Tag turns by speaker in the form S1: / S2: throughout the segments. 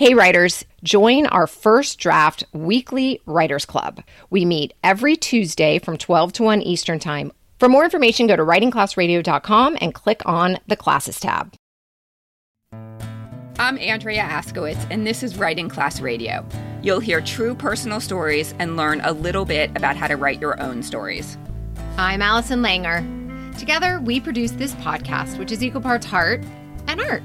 S1: Hey, writers, join our first draft weekly writers club. We meet every Tuesday from 12 to 1 Eastern Time. For more information, go to writingclassradio.com and click on the classes tab.
S2: I'm Andrea Askowitz, and this is Writing Class Radio. You'll hear true personal stories and learn a little bit about how to write your own stories.
S1: I'm Allison Langer. Together, we produce this podcast, which is equal parts heart and art.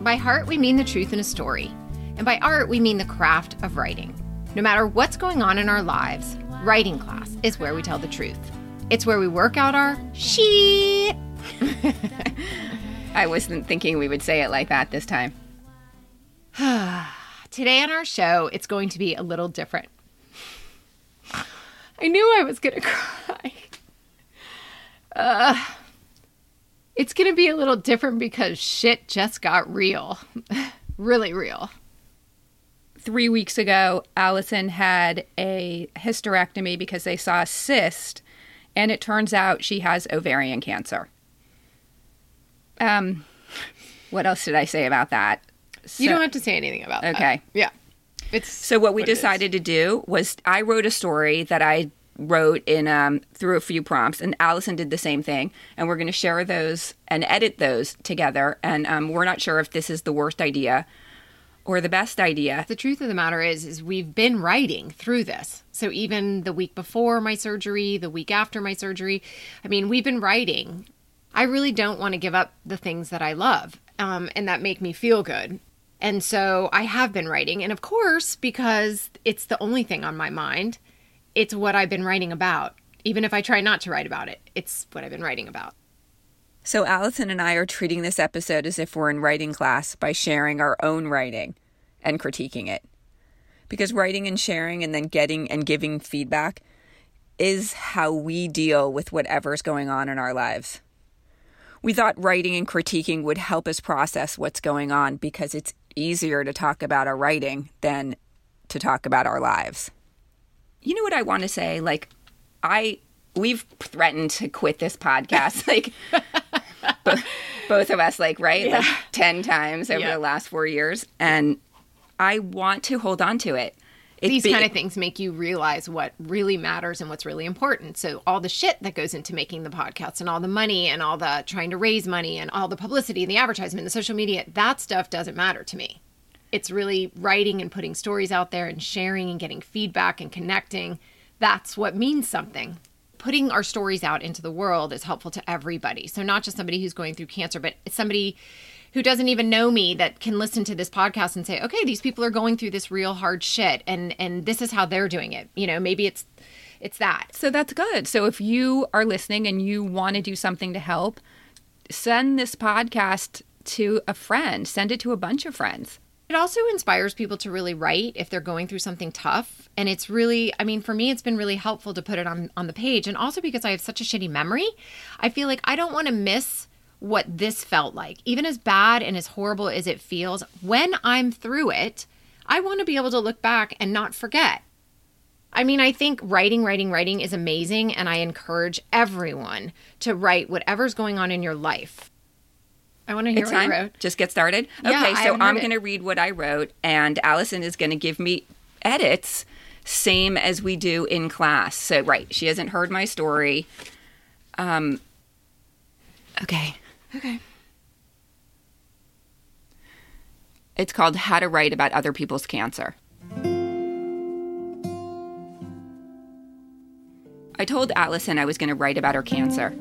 S1: By heart, we mean the truth in a story. And by art, we mean the craft of writing. No matter what's going on in our lives, writing class is where we tell the truth. It's where we work out our shit.
S2: I wasn't thinking we would say it like that this time.
S1: Today on our show, it's going to be a little different. I knew I was going to cry. Uh, it's going to be a little different because shit just got real. really real
S2: three weeks ago, Allison had a hysterectomy because they saw a cyst, and it turns out she has ovarian cancer. Um, what else did I say about that?
S1: So, you don't have to say anything about
S2: okay. that. Okay.
S1: Yeah.
S2: It's so what we what decided to do was I wrote a story that I wrote in um, through a few prompts, and Allison did the same thing. And we're going to share those and edit those together. And um, we're not sure if this is the worst idea or the best idea.
S1: The truth of the matter is is we've been writing through this. So even the week before my surgery, the week after my surgery, I mean, we've been writing. I really don't want to give up the things that I love um, and that make me feel good. And so I have been writing. And of course, because it's the only thing on my mind, it's what I've been writing about. Even if I try not to write about it, it's what I've been writing about.
S2: So, Allison and I are treating this episode as if we're in writing class by sharing our own writing and critiquing it. Because writing and sharing and then getting and giving feedback is how we deal with whatever's going on in our lives. We thought writing and critiquing would help us process what's going on because it's easier to talk about our writing than to talk about our lives. You know what I want to say? Like, I we've threatened to quit this podcast like both, both of us like right yeah. like 10 times over yeah. the last 4 years and I want to hold on to it.
S1: It's These be- kind of things make you realize what really matters and what's really important. So all the shit that goes into making the podcast and all the money and all the trying to raise money and all the publicity and the advertisement and the social media, that stuff doesn't matter to me. It's really writing and putting stories out there and sharing and getting feedback and connecting. That's what means something putting our stories out into the world is helpful to everybody. So not just somebody who's going through cancer, but somebody who doesn't even know me that can listen to this podcast and say, "Okay, these people are going through this real hard shit and and this is how they're doing it." You know, maybe it's it's that.
S2: So that's good. So if you are listening and you want to do something to help, send this podcast to a friend, send it to a bunch of friends.
S1: It also inspires people to really write if they're going through something tough. And it's really, I mean, for me, it's been really helpful to put it on, on the page. And also because I have such a shitty memory, I feel like I don't want to miss what this felt like. Even as bad and as horrible as it feels, when I'm through it, I want to be able to look back and not forget. I mean, I think writing, writing, writing is amazing. And I encourage everyone to write whatever's going on in your life I want to hear
S2: it's
S1: what
S2: time.
S1: you wrote.
S2: Just get started.
S1: Yeah,
S2: okay, so I'm going to read what I wrote, and Allison is going to give me edits, same as we do in class. So, right, she hasn't heard my story. Um, okay.
S1: Okay.
S2: It's called How to Write About Other People's Cancer. I told Allison I was going to write about her cancer.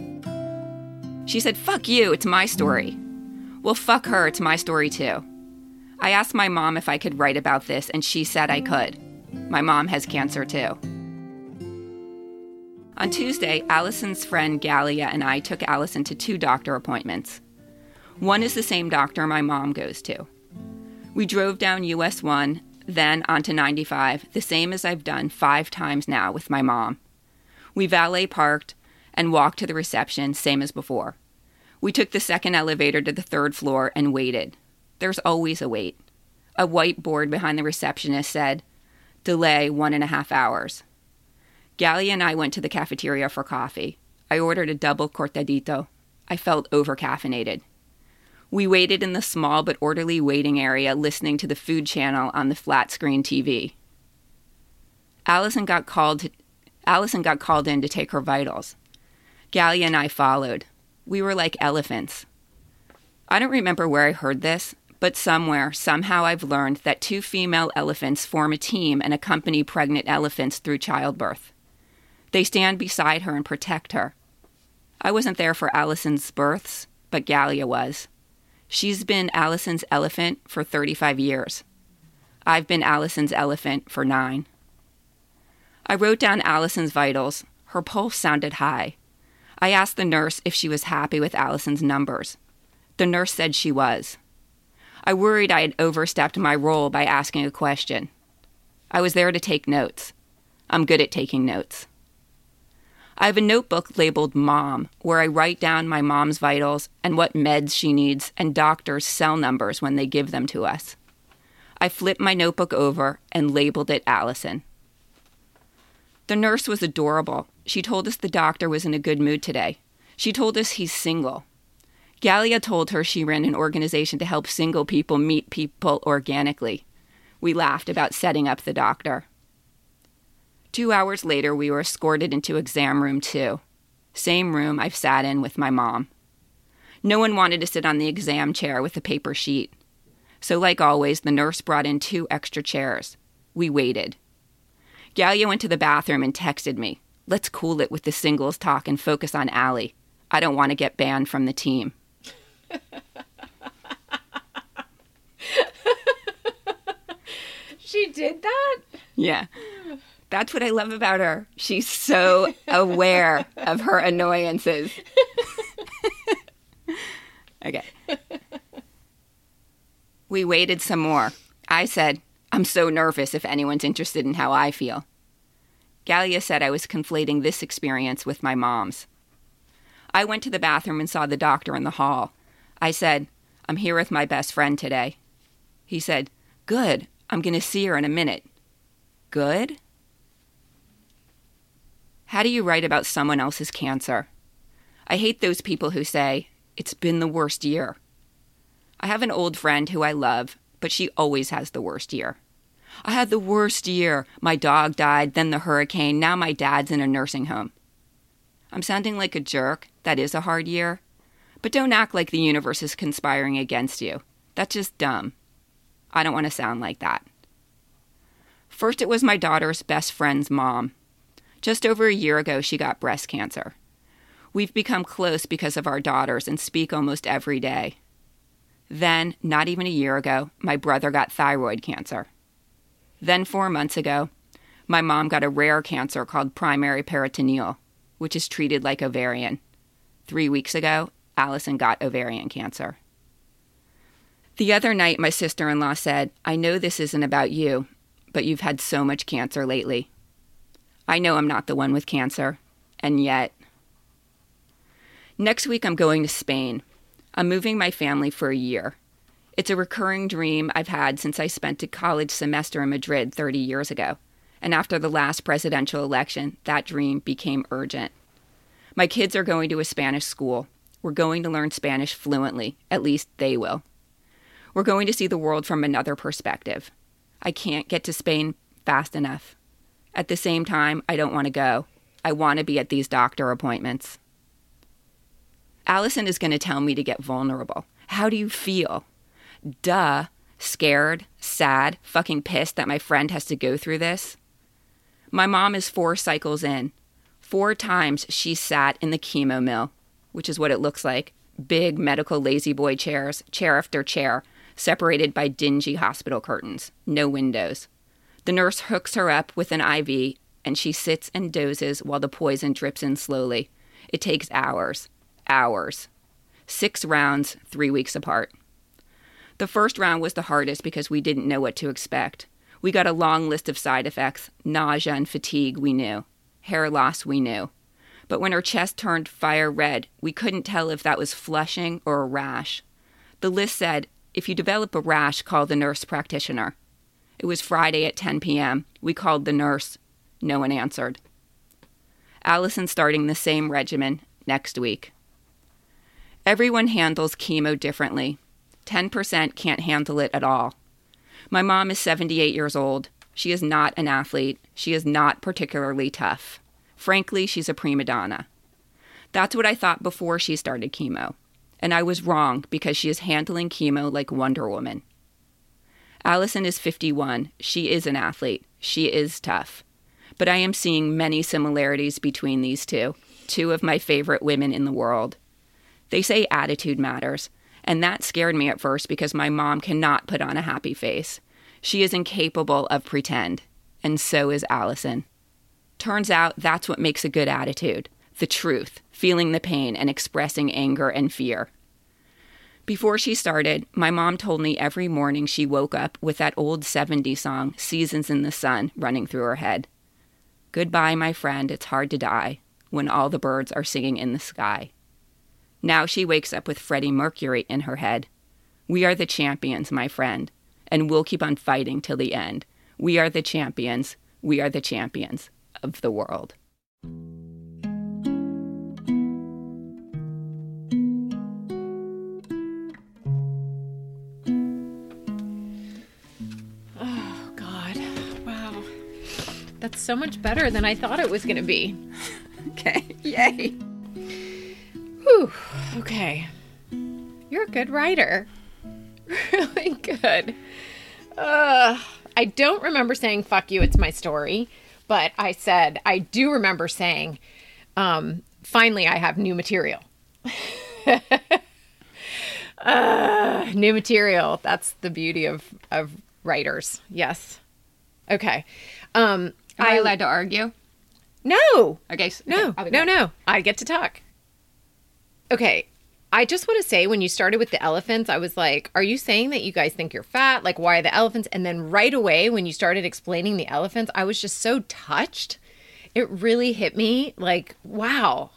S2: She said, Fuck you, it's my story. Well, fuck her, it's my story too. I asked my mom if I could write about this, and she said I could. My mom has cancer too. On Tuesday, Allison's friend Gallia and I took Allison to two doctor appointments. One is the same doctor my mom goes to. We drove down US 1, then onto 95, the same as I've done five times now with my mom. We valet parked and walked to the reception, same as before. We took the second elevator to the third floor and waited. There's always a wait. A white board behind the receptionist said, Delay one and a half hours. Galia and I went to the cafeteria for coffee. I ordered a double cortadito. I felt overcaffeinated. We waited in the small but orderly waiting area listening to the food channel on the flat screen TV. Allison got called Allison got called in to take her vitals. Gallia and I followed. We were like elephants. I don't remember where I heard this, but somewhere, somehow I've learned that two female elephants form a team and accompany pregnant elephants through childbirth. They stand beside her and protect her. I wasn't there for Allison's births, but Gallia was. She's been Allison's elephant for 35 years. I've been Allison's elephant for nine. I wrote down Allison's vitals. Her pulse sounded high. I asked the nurse if she was happy with Allison's numbers. The nurse said she was. I worried I had overstepped my role by asking a question. I was there to take notes. I'm good at taking notes. I have a notebook labeled Mom, where I write down my mom's vitals and what meds she needs and doctors' cell numbers when they give them to us. I flipped my notebook over and labeled it Allison. The nurse was adorable. She told us the doctor was in a good mood today. She told us he's single. Gallia told her she ran an organization to help single people meet people organically. We laughed about setting up the doctor. Two hours later, we were escorted into exam room two, same room I've sat in with my mom. No one wanted to sit on the exam chair with a paper sheet. So, like always, the nurse brought in two extra chairs. We waited. Gallia went to the bathroom and texted me. Let's cool it with the singles talk and focus on Allie. I don't want to get banned from the team.
S1: she did that?
S2: Yeah. That's what I love about her. She's so aware of her annoyances. okay. We waited some more. I said, I'm so nervous if anyone's interested in how I feel. Gallia said I was conflating this experience with my mom's. I went to the bathroom and saw the doctor in the hall. I said, I'm here with my best friend today. He said, Good. I'm going to see her in a minute. Good? How do you write about someone else's cancer? I hate those people who say, It's been the worst year. I have an old friend who I love, but she always has the worst year. I had the worst year. My dog died, then the hurricane, now my dad's in a nursing home. I'm sounding like a jerk. That is a hard year. But don't act like the universe is conspiring against you. That's just dumb. I don't want to sound like that. First, it was my daughter's best friend's mom. Just over a year ago, she got breast cancer. We've become close because of our daughters and speak almost every day. Then, not even a year ago, my brother got thyroid cancer. Then, four months ago, my mom got a rare cancer called primary peritoneal, which is treated like ovarian. Three weeks ago, Allison got ovarian cancer. The other night, my sister in law said, I know this isn't about you, but you've had so much cancer lately. I know I'm not the one with cancer, and yet. Next week, I'm going to Spain. I'm moving my family for a year. It's a recurring dream I've had since I spent a college semester in Madrid 30 years ago. And after the last presidential election, that dream became urgent. My kids are going to a Spanish school. We're going to learn Spanish fluently. At least they will. We're going to see the world from another perspective. I can't get to Spain fast enough. At the same time, I don't want to go. I want to be at these doctor appointments. Allison is going to tell me to get vulnerable. How do you feel? Duh. Scared, sad, fucking pissed that my friend has to go through this. My mom is four cycles in. Four times she sat in the chemo mill, which is what it looks like big medical lazy boy chairs, chair after chair, separated by dingy hospital curtains, no windows. The nurse hooks her up with an IV, and she sits and dozes while the poison drips in slowly. It takes hours. Hours. Six rounds, three weeks apart. The first round was the hardest because we didn't know what to expect. We got a long list of side effects nausea and fatigue, we knew. Hair loss, we knew. But when her chest turned fire red, we couldn't tell if that was flushing or a rash. The list said if you develop a rash, call the nurse practitioner. It was Friday at 10 p.m. We called the nurse. No one answered. Allison starting the same regimen next week. Everyone handles chemo differently. 10% can't handle it at all. My mom is 78 years old. She is not an athlete. She is not particularly tough. Frankly, she's a prima donna. That's what I thought before she started chemo. And I was wrong because she is handling chemo like Wonder Woman. Allison is 51. She is an athlete. She is tough. But I am seeing many similarities between these two, two of my favorite women in the world. They say attitude matters, and that scared me at first because my mom cannot put on a happy face. She is incapable of pretend, and so is Allison. Turns out that's what makes a good attitude the truth, feeling the pain, and expressing anger and fear. Before she started, my mom told me every morning she woke up with that old 70s song, Seasons in the Sun, running through her head. Goodbye, my friend, it's hard to die when all the birds are singing in the sky. Now she wakes up with Freddie Mercury in her head. We are the champions, my friend, and we'll keep on fighting till the end. We are the champions. We are the champions of the world.
S1: Oh, God. Wow. That's so much better than I thought it was going to be.
S2: Okay, yay.
S1: Whew. Okay. You're a good writer. Really good. Uh, I don't remember saying fuck you, it's my story, but I said, I do remember saying, um, finally, I have new material. uh, new material. That's the beauty of, of writers. Yes. Okay. Um,
S2: Am I allowed to argue?
S1: no,
S2: Okay, so,
S1: no,
S2: okay,
S1: no, no. I get to talk. Okay. I just want to say when you started with the elephants, I was like, are you saying that you guys think you're fat? Like, why the elephants? And then right away, when you started explaining the elephants, I was just so touched. It really hit me like, wow.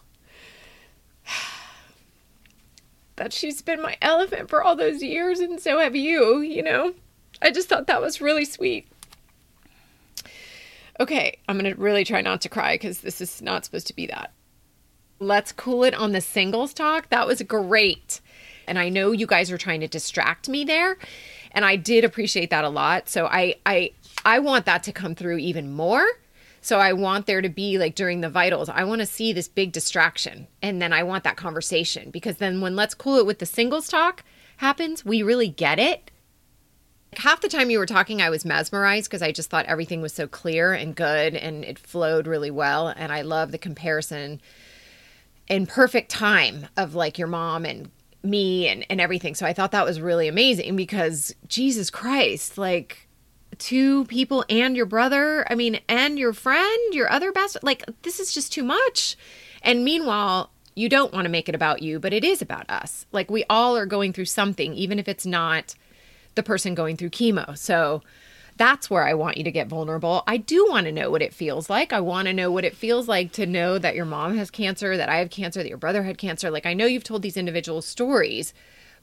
S1: That she's been my elephant for all those years, and so have you, you know? I just thought that was really sweet. Okay, I'm going to really try not to cry because this is not supposed to be that. Let's cool it on the singles talk. That was great. And I know you guys are trying to distract me there, and I did appreciate that a lot. So I I I want that to come through even more. So I want there to be like during the vitals, I want to see this big distraction and then I want that conversation because then when let's cool it with the singles talk happens, we really get it half the time you were talking i was mesmerized because i just thought everything was so clear and good and it flowed really well and i love the comparison in perfect time of like your mom and me and, and everything. So i thought that was really amazing because jesus christ like two people and your brother i mean and your friend your other best like this is just too much. And meanwhile you don't want to make it about you but it is about us. Like we all are going through something even if it's not the person going through chemo. So that's where I want you to get vulnerable. I do want to know what it feels like. I want to know what it feels like to know that your mom has cancer, that I have cancer, that your brother had cancer. Like I know you've told these individual stories,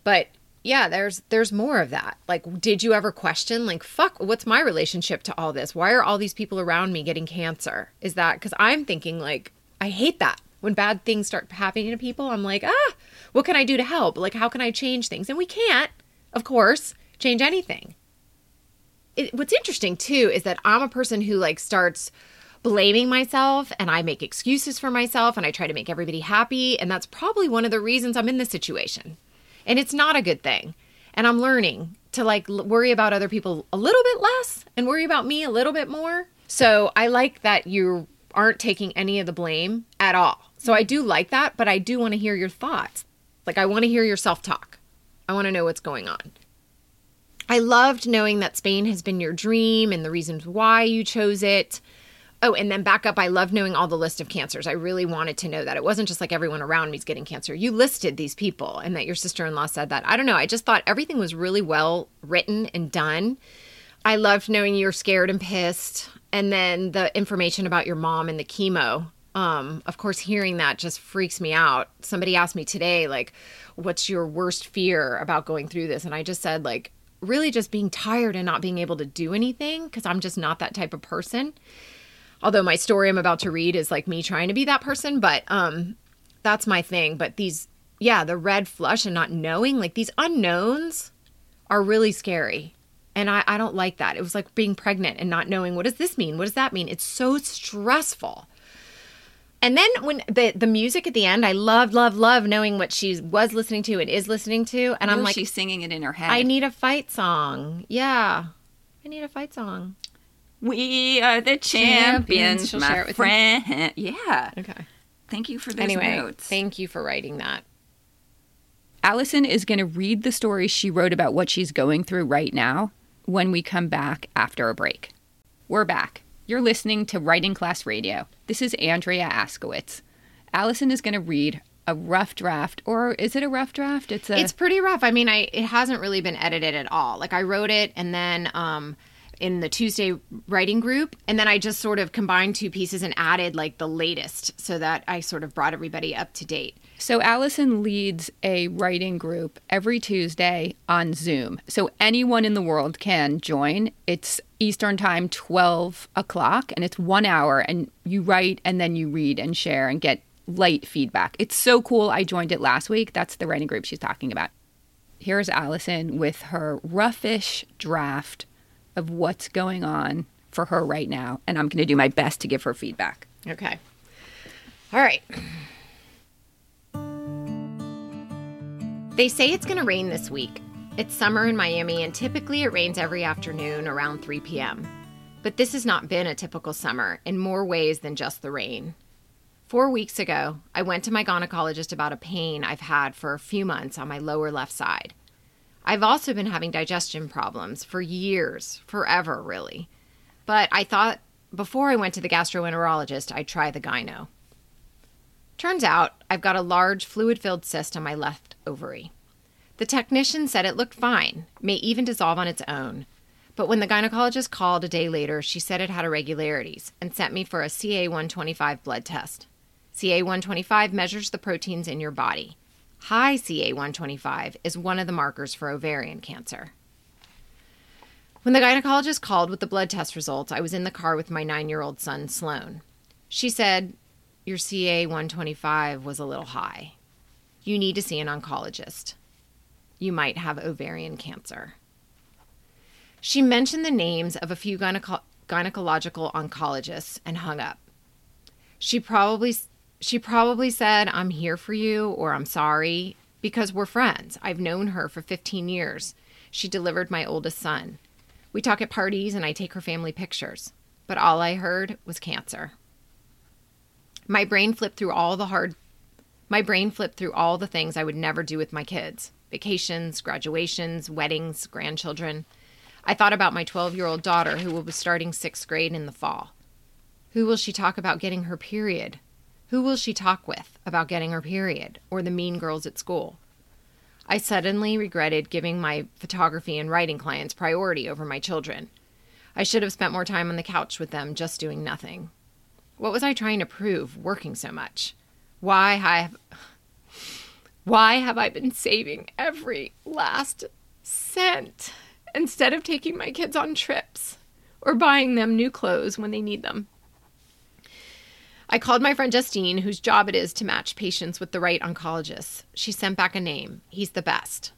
S1: but yeah, there's there's more of that. Like did you ever question like fuck, what's my relationship to all this? Why are all these people around me getting cancer? Is that cuz I'm thinking like I hate that. When bad things start happening to people, I'm like, "Ah, what can I do to help? Like how can I change things?" And we can't, of course change anything. It, what's interesting too is that I'm a person who like starts blaming myself and I make excuses for myself and I try to make everybody happy. And that's probably one of the reasons I'm in this situation. And it's not a good thing. And I'm learning to like worry about other people a little bit less and worry about me a little bit more. So I like that you aren't taking any of the blame at all. So I do like that, but I do want to hear your thoughts. Like I want to hear your self talk. I want to know what's going on. I loved knowing that Spain has been your dream and the reasons why you chose it. Oh, and then back up, I love knowing all the list of cancers. I really wanted to know that. It wasn't just like everyone around me is getting cancer. You listed these people and that your sister in law said that. I don't know. I just thought everything was really well written and done. I loved knowing you were scared and pissed. And then the information about your mom and the chemo. Um, of course, hearing that just freaks me out. Somebody asked me today, like, what's your worst fear about going through this? And I just said, like, really just being tired and not being able to do anything because I'm just not that type of person. Although my story I'm about to read is like me trying to be that person, but um that's my thing, but these yeah, the red flush and not knowing, like these unknowns are really scary. And I, I don't like that. It was like being pregnant and not knowing what does this mean? What does that mean? It's so stressful. And then when the the music at the end, I love, love, love knowing what she was listening to and is listening to. And I'm
S2: Oh,
S1: like,
S2: she's singing it in her head.
S1: I need a fight song. Yeah. I need a fight song.
S2: we are the
S1: Champions.
S2: champions, my friend. Yeah.
S1: Okay.
S2: Thank you for those
S1: Anyway,
S2: notes.
S1: thank you for writing that.
S2: Allison is going to read the story she wrote about what she's going through right now when we come back after a break. We're back. You're listening to Writing Class Radio. This is Andrea Askowitz. Allison is going to read a rough draft, or is it a rough draft? It's a.
S1: It's pretty rough. I mean, I it hasn't really been edited at all. Like I wrote it and then um in the Tuesday writing group and then I just sort of combined two pieces and added like the latest so that I sort of brought everybody up to date.
S2: So Allison leads a writing group every Tuesday on Zoom. So anyone in the world can join. It's Eastern time, 12 o'clock, and it's one hour, and you write and then you read and share and get light feedback. It's so cool. I joined it last week. That's the writing group she's talking about. Here's Allison with her roughish draft of what's going on for her right now, and I'm going to do my best to give her feedback.
S1: Okay. All right. They say it's going to rain this week. It's summer in Miami, and typically it rains every afternoon around 3 p.m. But this has not been a typical summer in more ways than just the rain. Four weeks ago, I went to my gynecologist about a pain I've had for a few months on my lower left side. I've also been having digestion problems for years, forever, really. But I thought before I went to the gastroenterologist, I'd try the gyno. Turns out I've got a large fluid filled cyst on my left ovary. The technician said it looked fine, may even dissolve on its own. But when the gynecologist called a day later, she said it had irregularities and sent me for a CA125 blood test. CA125 measures the proteins in your body. High CA125 is one of the markers for ovarian cancer. When the gynecologist called with the blood test results, I was in the car with my nine year old son, Sloan. She said, Your CA 125 was a little high. You need to see an oncologist. You might have ovarian cancer. She mentioned the names of a few gyneco- gynecological oncologists and hung up. She probably she probably said, "I'm here for you" or "I'm sorry" because we're friends. I've known her for 15 years. She delivered my oldest son. We talk at parties and I take her family pictures. But all I heard was cancer. My brain flipped through all the hard my brain flipped through all the things I would never do with my kids. Vacations, graduations, weddings, grandchildren. I thought about my 12-year-old daughter who will be starting 6th grade in the fall. Who will she talk about getting her period? Who will she talk with about getting her period or the mean girls at school? I suddenly regretted giving my photography and writing clients priority over my children. I should have spent more time on the couch with them just doing nothing. What was I trying to prove working so much? Why have why have I been saving every last cent instead of taking my kids on trips or buying them new clothes when they need them? I called my friend Justine, whose job it is to match patients with the right oncologists. She sent back a name. He's the best.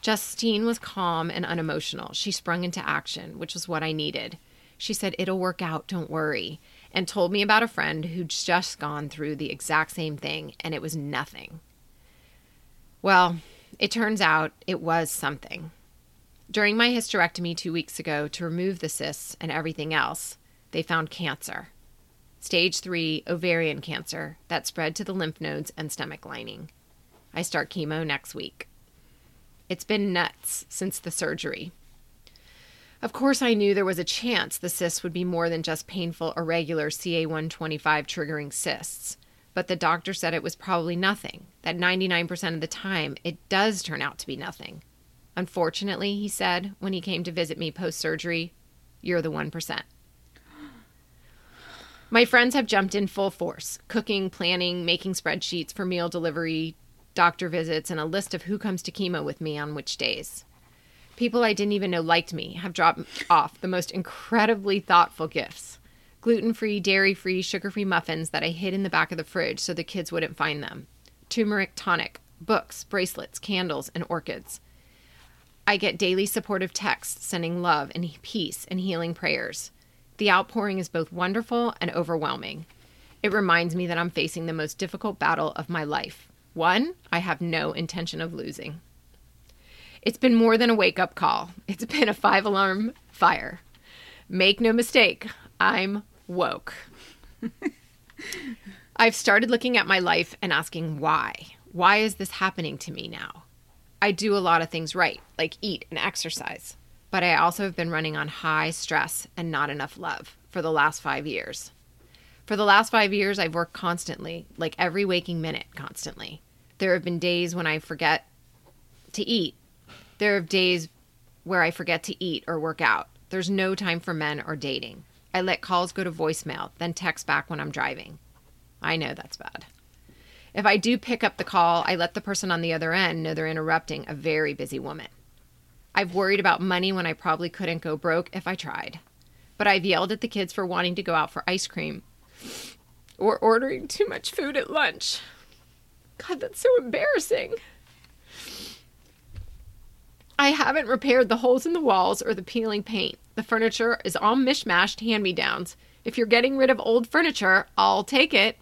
S1: Justine was calm and unemotional. She sprung into action, which was what I needed. She said, It'll work out, don't worry, and told me about a friend who'd just gone through the exact same thing, and it was nothing. Well, it turns out it was something. During my hysterectomy two weeks ago to remove the cysts and everything else, they found cancer stage 3 ovarian cancer that spread to the lymph nodes and stomach lining. I start chemo next week. It's been nuts since the surgery. Of course, I knew there was a chance the cysts would be more than just painful, irregular CA125 triggering cysts, but the doctor said it was probably nothing, that 99% of the time it does turn out to be nothing. Unfortunately, he said when he came to visit me post surgery, you're the 1%. My friends have jumped in full force cooking, planning, making spreadsheets for meal delivery, doctor visits, and a list of who comes to chemo with me on which days. People I didn't even know liked me have dropped off the most incredibly thoughtful gifts gluten free, dairy free, sugar free muffins that I hid in the back of the fridge so the kids wouldn't find them, turmeric tonic books, bracelets, candles, and orchids. I get daily supportive texts sending love and peace and healing prayers. The outpouring is both wonderful and overwhelming. It reminds me that I'm facing the most difficult battle of my life. One I have no intention of losing. It's been more than a wake up call, it's been a five alarm fire. Make no mistake, I'm woke. I've started looking at my life and asking why. Why is this happening to me now? I do a lot of things right, like eat and exercise, but I also have been running on high stress and not enough love for the last five years. For the last five years, I've worked constantly, like every waking minute, constantly. There have been days when I forget to eat. There are days where I forget to eat or work out. There's no time for men or dating. I let calls go to voicemail, then text back when I'm driving. I know that's bad. If I do pick up the call, I let the person on the other end know they're interrupting a very busy woman. I've worried about money when I probably couldn't go broke if I tried. But I've yelled at the kids for wanting to go out for ice cream or ordering too much food at lunch. God, that's so embarrassing. I haven't repaired the holes in the walls or the peeling paint. The furniture is all mishmashed hand me downs. If you're getting rid of old furniture, I'll take it.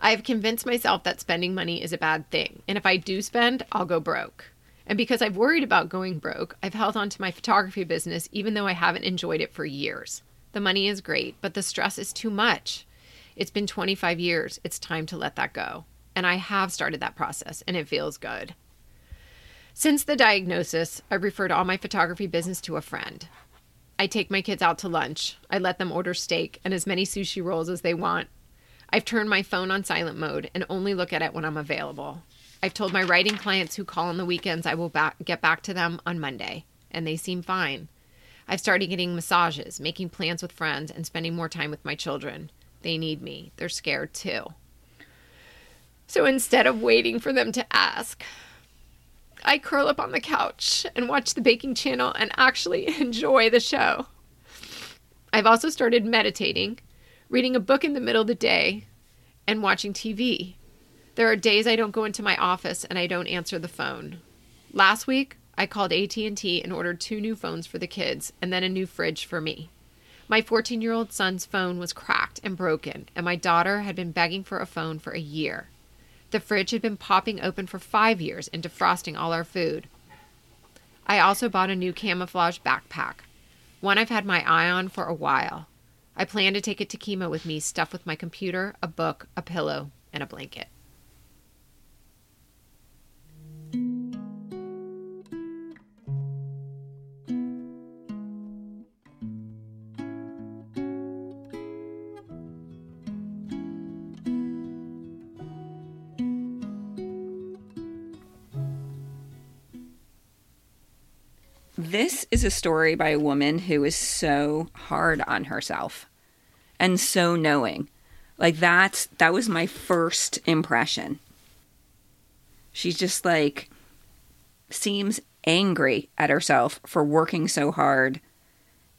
S1: I have convinced myself that spending money is a bad thing. And if I do spend, I'll go broke. And because I've worried about going broke, I've held on to my photography business even though I haven't enjoyed it for years. The money is great, but the stress is too much. It's been 25 years. It's time to let that go. And I have started that process, and it feels good. Since the diagnosis, I've referred all my photography business to a friend. I take my kids out to lunch. I let them order steak and as many sushi rolls as they want. I've turned my phone on silent mode and only look at it when I'm available. I've told my writing clients who call on the weekends I will back, get back to them on Monday, and they seem fine. I've started getting massages, making plans with friends, and spending more time with my children. They need me. They're scared too. So instead of waiting for them to ask, I curl up on the couch and watch the baking channel and actually enjoy the show. I've also started meditating, reading a book in the middle of the day, and watching TV. There are days I don't go into my office and I don't answer the phone. Last week, I called AT&T and ordered two new phones for the kids and then a new fridge for me. My 14-year-old son's phone was cracked and broken, and my daughter had been begging for a phone for a year. The fridge had been popping open for 5 years and defrosting all our food. I also bought a new camouflage backpack, one I've had my eye on for a while. I plan to take it to chemo with me, stuffed with my computer, a book, a pillow, and a blanket.
S2: This is a story by a woman who is so hard on herself and so knowing. Like that's that was my first impression. She's just like seems angry at herself for working so hard.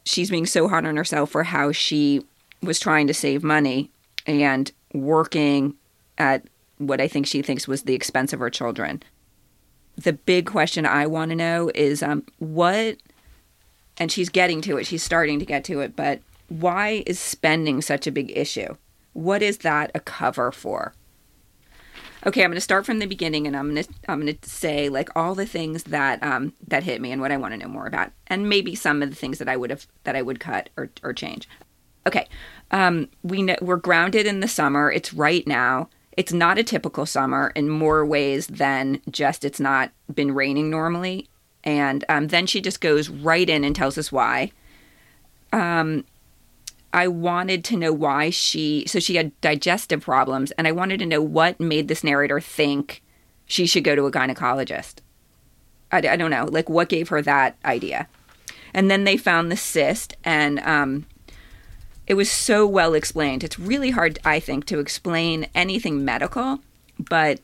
S2: She's being so hard on herself for how she was trying to save money and working at what I think she thinks was the expense of her children the big question I want to know is um, what, and she's getting to it, she's starting to get to it, but why is spending such a big issue? What is that a cover for? Okay, I'm going to start from the beginning, and I'm going to I'm going to say like all the things that um, that hit me and what I want to know more about, and maybe some of the things that I would have that I would cut or or change. Okay, um, we know, we're grounded in the summer. It's right now it's not a typical summer in more ways than just it's not been raining normally. And um, then she just goes right in and tells us why. Um, I wanted to know why she, so she had digestive problems, and I wanted to know what made this narrator think she should go to a gynecologist. I, I don't know, like what gave her that idea. And then they found the cyst, and um, it was so well explained. It's really hard, I think, to explain anything medical, but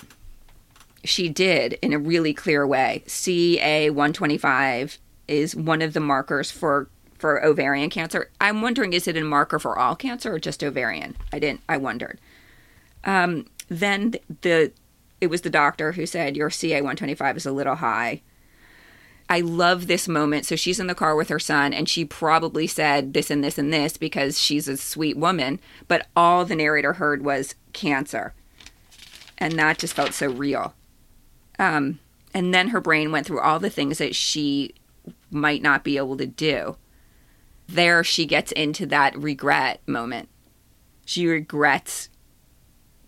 S2: she did in a really clear way. CA125 is one of the markers for for ovarian cancer. I'm wondering, is it a marker for all cancer or just ovarian? I didn't. I wondered. Um, then the it was the doctor who said, Your CA 125 is a little high. I love this moment. So she's in the car with her son, and she probably said this and this and this because she's a sweet woman. But all the narrator heard was cancer. And that just felt so real. Um, and then her brain went through all the things that she might not be able to do. There, she gets into that regret moment. She regrets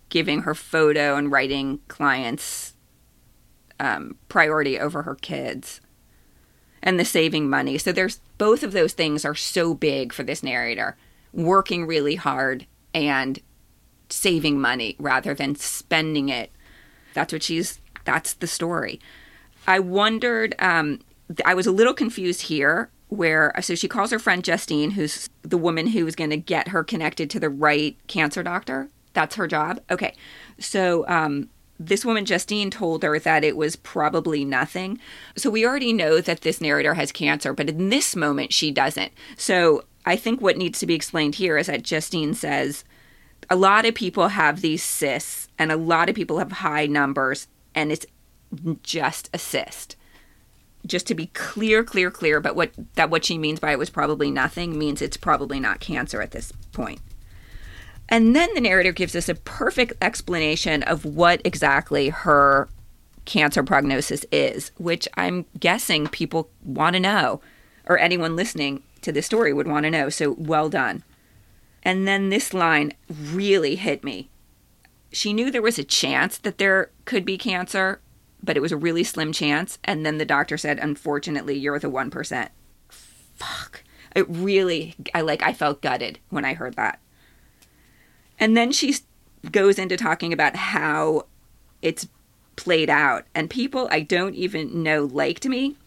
S2: giving her photo and writing clients um, priority over her kids and the saving money. So there's both of those things are so big for this narrator working really hard and saving money rather than spending it. That's what she's, that's the story. I wondered, um, I was a little confused here where, so she calls her friend Justine, who's the woman who is going to get her connected to the right cancer doctor. That's her job. Okay. So, um, this woman, Justine, told her that it was probably nothing. So we already know that this narrator has cancer, but in this moment, she doesn't. So I think what needs to be explained here is that Justine says a lot of people have these cysts, and a lot of people have high numbers, and it's just a cyst. Just to be clear, clear, clear, but what that what she means by it was probably nothing means it's probably not cancer at this point. And then the narrator gives us a perfect explanation of what exactly her cancer prognosis is, which I'm guessing people want to know, or anyone listening to this story would want to know. So well done. And then this line really hit me. She knew there was a chance that there could be cancer, but it was a really slim chance. And then the doctor said, unfortunately, you're the 1%. Fuck. It really, I like, I felt gutted when I heard that. And then she goes into talking about how it's played out. And people I don't even know liked me,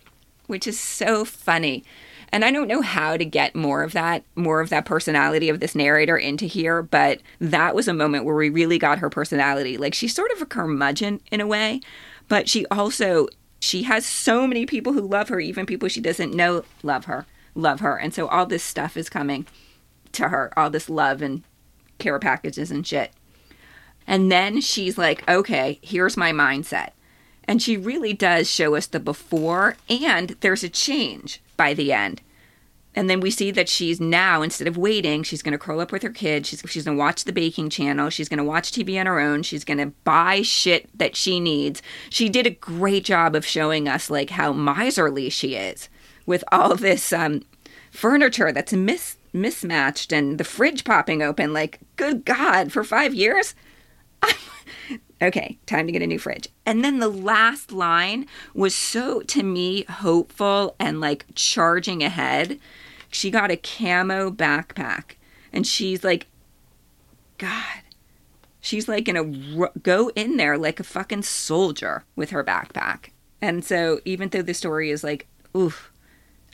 S2: which is so funny. And I don't know how to get more of that, more of that personality of this narrator into here, but that was a moment where we really got her personality. Like she's sort of a curmudgeon in a way, but she also she has so many people who love her, even people she doesn't know love her, love her. And so all this stuff is coming to her, all this love and care packages and shit. And then she's like, okay, here's my mindset. And she really does show us the before, and there's a change by the end. And then we see that she's now, instead of waiting, she's going to curl up with her kid. She's, she's going to watch the baking channel. She's going to watch TV on her own. She's going to buy shit that she needs. She did a great job of showing us, like, how miserly she is with all this um, furniture that's mis- mismatched and the fridge popping open. Like, good God, for five years? okay, time to get a new fridge. And then the last line was so, to me, hopeful and like charging ahead. She got a camo backpack and she's like, God, she's like gonna go in there like a fucking soldier with her backpack. And so, even though the story is like, oof,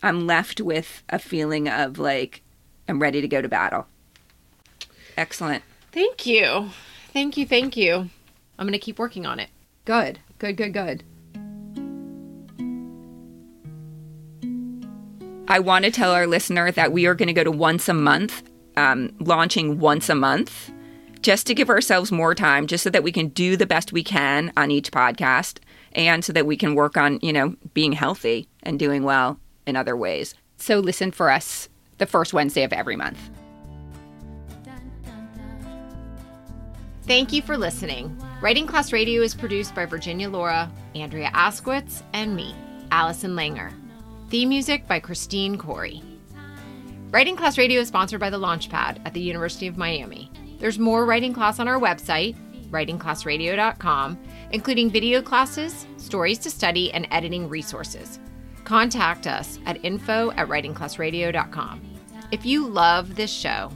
S2: I'm left with a feeling of like, I'm ready to go to battle. Excellent.
S1: Thank you. Thank you. Thank you. I'm going to keep working on it.
S2: Good. Good, good, good. I want to tell our listener that we are going to go to once a month, um, launching once a month, just to give ourselves more time, just so that we can do the best we can on each podcast and so that we can work on, you know, being healthy and doing well in other ways. So listen for us the first Wednesday of every month.
S1: Thank you for listening. Writing Class Radio is produced by Virginia Lora, Andrea Askowitz, and me, Allison Langer. Theme music by Christine Corey. Writing Class Radio is sponsored by the Launchpad at the University of Miami. There's more writing class on our website, writingclassradio.com, including video classes, stories to study, and editing resources. Contact us at info at writingclassradio.com. If you love this show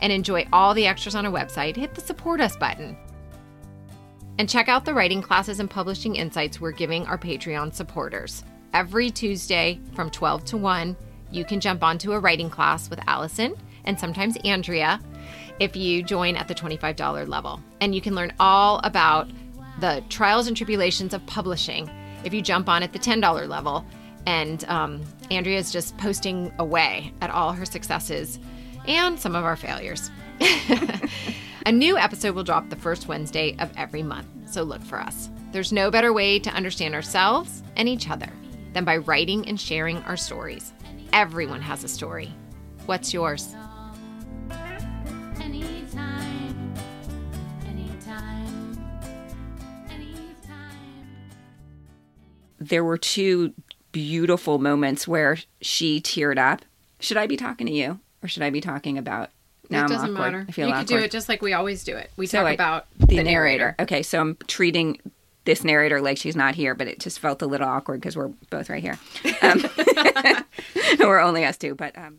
S1: and enjoy all the extras on our website, hit the support us button. And check out the writing classes and publishing insights we're giving our Patreon supporters. Every Tuesday from 12 to 1, you can jump onto a writing class with Allison and sometimes Andrea if you join at the $25 level. And you can learn all about the trials and tribulations of publishing if you jump on at the $10 level and um, Andrea is just posting away at all her successes and some of our failures. a new episode will drop the first Wednesday of every month. So look for us. There's no better way to understand ourselves and each other than by writing and sharing our stories. Everyone has a story. What's yours?
S3: Anytime, anytime, anytime.
S2: There were two beautiful moments where she teared up. Should I be talking to you or should I be talking about? Now
S1: it doesn't
S2: awkward.
S1: matter.
S2: I feel
S1: you could do it just like we always do it. We
S2: So
S1: talk
S2: I-
S1: about
S2: the, narrator. Okay, so I'm treating this narrator like she's not here, but it just felt a little awkward because we're both right here. Um, we're only us two, but um,